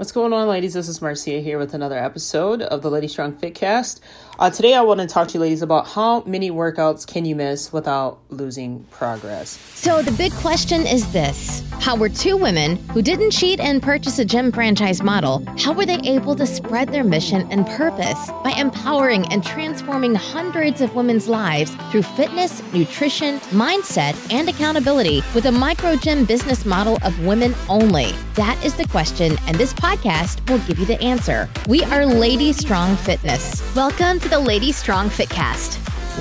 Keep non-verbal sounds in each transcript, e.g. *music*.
What's going on, ladies? This is Marcia here with another episode of the Lady Strong Fitcast. Uh, today, I want to talk to you, ladies, about how many workouts can you miss without losing progress. So, the big question is this How were two women who didn't cheat and purchase a gym franchise model, how were they able to spread their mission and purpose by empowering and transforming hundreds of women's lives through fitness, nutrition, mindset, and accountability with a micro gym business model of women only? That is the question, and this podcast will give you the answer. We are Lady Strong Fitness. Welcome to the Lady Strong Fitcast.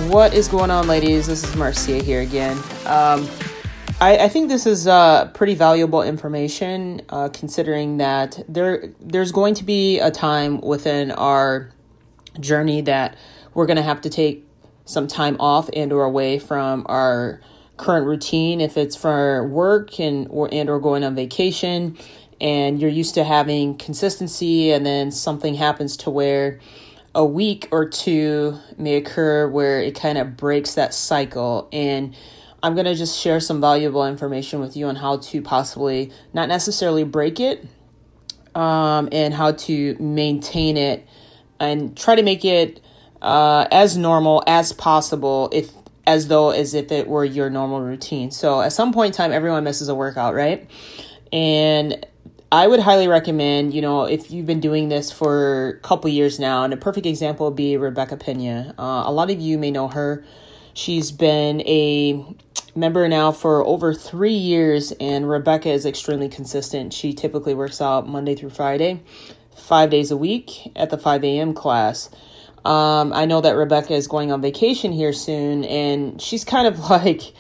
What is going on, ladies? This is Marcia here again. Um, I, I, think this is uh, pretty valuable information, uh, considering that there there's going to be a time within our journey that we're going to have to take some time off and or away from our current routine if it's for work and or and or going on vacation and you're used to having consistency and then something happens to where a week or two may occur where it kind of breaks that cycle. And I'm going to just share some valuable information with you on how to possibly not necessarily break it um, and how to maintain it and try to make it uh, as normal as possible if as though as if it were your normal routine. So at some point in time everyone misses a workout, right? And I would highly recommend, you know, if you've been doing this for a couple years now, and a perfect example would be Rebecca Pena. Uh, a lot of you may know her. She's been a member now for over three years, and Rebecca is extremely consistent. She typically works out Monday through Friday, five days a week at the 5 a.m. class. Um, I know that Rebecca is going on vacation here soon, and she's kind of *laughs* like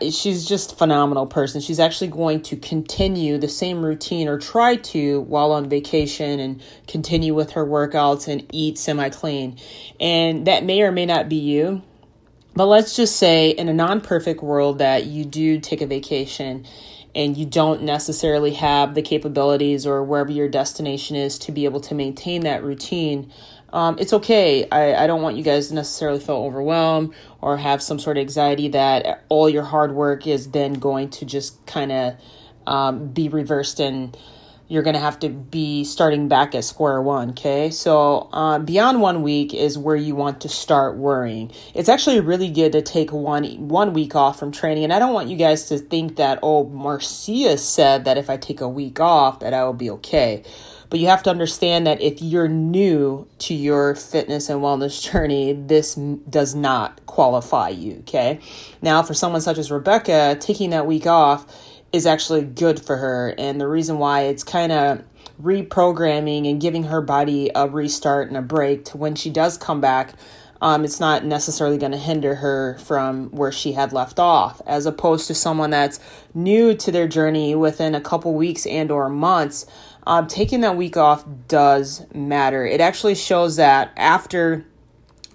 She's just a phenomenal person. She's actually going to continue the same routine or try to while on vacation and continue with her workouts and eat semi clean. And that may or may not be you. But let's just say in a non perfect world that you do take a vacation and you don't necessarily have the capabilities or wherever your destination is to be able to maintain that routine um, it's okay. I, I don't want you guys to necessarily feel overwhelmed or have some sort of anxiety that all your hard work is then going to just kind of um, be reversed and you're going to have to be starting back at square one. Okay. So, uh, beyond one week is where you want to start worrying. It's actually really good to take one, one week off from training. And I don't want you guys to think that, oh, Marcia said that if I take a week off, that I will be okay. But you have to understand that if you're new to your fitness and wellness *laughs* journey, this does not qualify you. Okay. Now, for someone such as Rebecca, taking that week off is actually good for her. And the reason why it's kind of reprogramming and giving her body a restart and a break to when she does come back. Um, it's not necessarily going to hinder her from where she had left off as opposed to someone that's new to their journey within a couple weeks and or months um, taking that week off does matter. It actually shows that after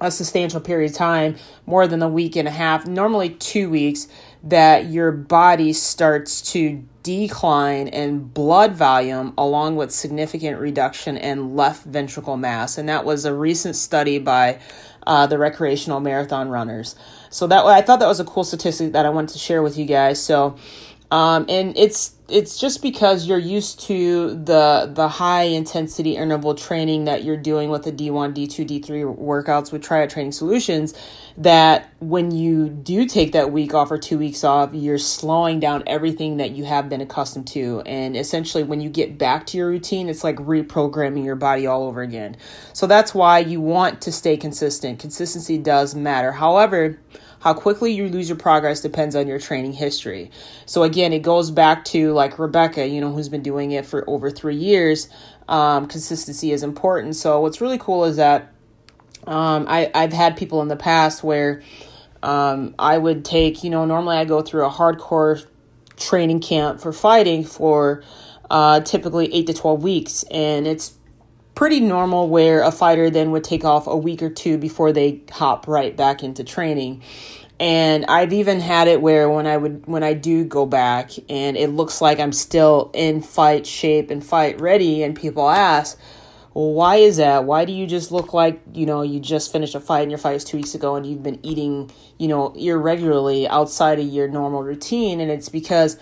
a substantial period of time, more than a week and a half, normally two weeks, that your body starts to decline in blood volume along with significant reduction in left ventricle mass. And that was a recent study by uh, the recreational marathon runners. So that I thought that was a cool statistic that I wanted to share with you guys. So um, and it's it's just because you're used to the the high intensity interval training that you're doing with the D1, D2, D3 workouts with Triad Training Solutions that when you do take that week off or two weeks off, you're slowing down everything that you have been accustomed to. And essentially, when you get back to your routine, it's like reprogramming your body all over again. So that's why you want to stay consistent. Consistency does matter. However, how quickly you lose your progress depends on your training history. So again, it goes back to like Rebecca, you know, who's been doing it for over three years. Um, consistency is important. So what's really cool is that um, I, I've had people in the past where um, I would take, you know, normally I go through a hardcore training camp for fighting for uh, typically eight to 12 weeks. And it's pretty normal where a fighter then would take off a week or two before they hop right back into training. And I've even had it where when I would when I do go back and it looks like I'm still in fight shape and fight ready and people ask, well, why is that? Why do you just look like, you know, you just finished a fight and your fight was two weeks ago and you've been eating, you know, irregularly outside of your normal routine? And it's because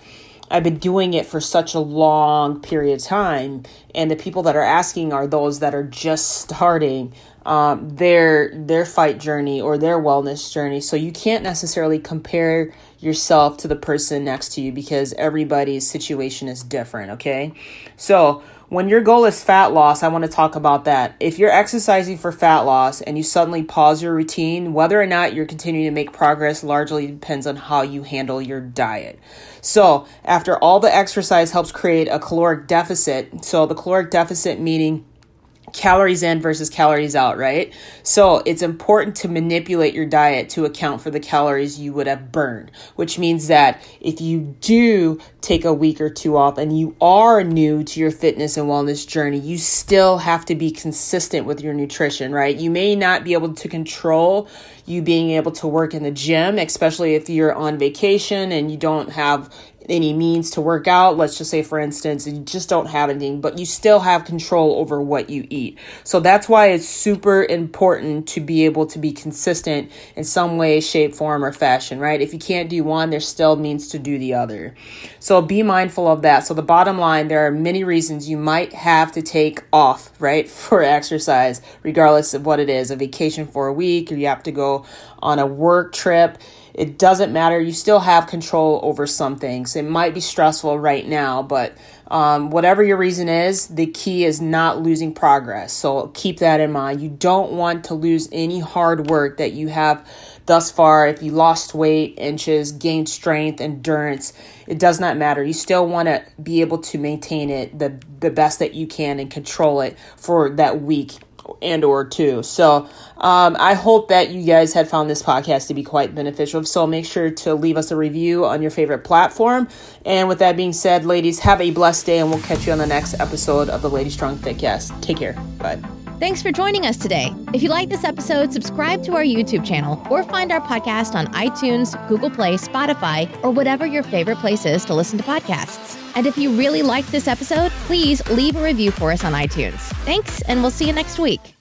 I've been doing it for such a long period of time, and the people that are asking are those that are just starting um, their their fight journey or their wellness journey. So you can't necessarily compare yourself to the person next to you because everybody's situation is different. Okay, so when your goal is fat loss, I want to talk about that. If you're exercising for fat loss and you suddenly pause your routine, whether or not you're continuing to make progress largely depends on how you handle your diet. So, after all the exercise helps create a caloric deficit, so the caloric deficit meaning calories in versus calories out, right? So it's important to manipulate your diet to account for the calories you would have burned, which means that if you do take a week or two off and you are new to your fitness and wellness journey, you still have to be consistent with your nutrition, right? You may not be able to control you being able to work in the gym, especially if you're on vacation and you don't have any means to work out. Let's just say, for instance, you just don't have anything, but you still have control over what you eat. So that's why it's super important to be able to be consistent in some way, shape, form, or fashion, right? If you can't do one, there still means to do the other. So be mindful of that. So the bottom line, there are many reasons you might have to take off, right, *laughs* for exercise, regardless of what it is a vacation for a week, or you have to go on a work trip it doesn't matter. You still have control over some things. It might be stressful right now, but um, whatever your reason is, the key is not losing progress. So keep that in mind. You don't want to lose any hard work that you have thus far. If you lost weight, inches, gained strength, endurance, it does not matter. You still want to be able to maintain it the, the best that you can and control it for that week and or two. So um, I hope that you guys had found this podcast to be quite beneficial. So make sure to leave us a review on your favorite platform. And with that being said, ladies, have a blessed day, and we'll catch you on the next episode of the Lady Strong Fitcast. Take care. Bye. Thanks for joining us today. If you like this episode, subscribe to our YouTube channel or find our podcast on iTunes, Google Play, Spotify, or whatever your favorite place is to listen to podcasts. And if you really liked this episode, please leave a review for us on iTunes. Thanks, and we'll see you next week.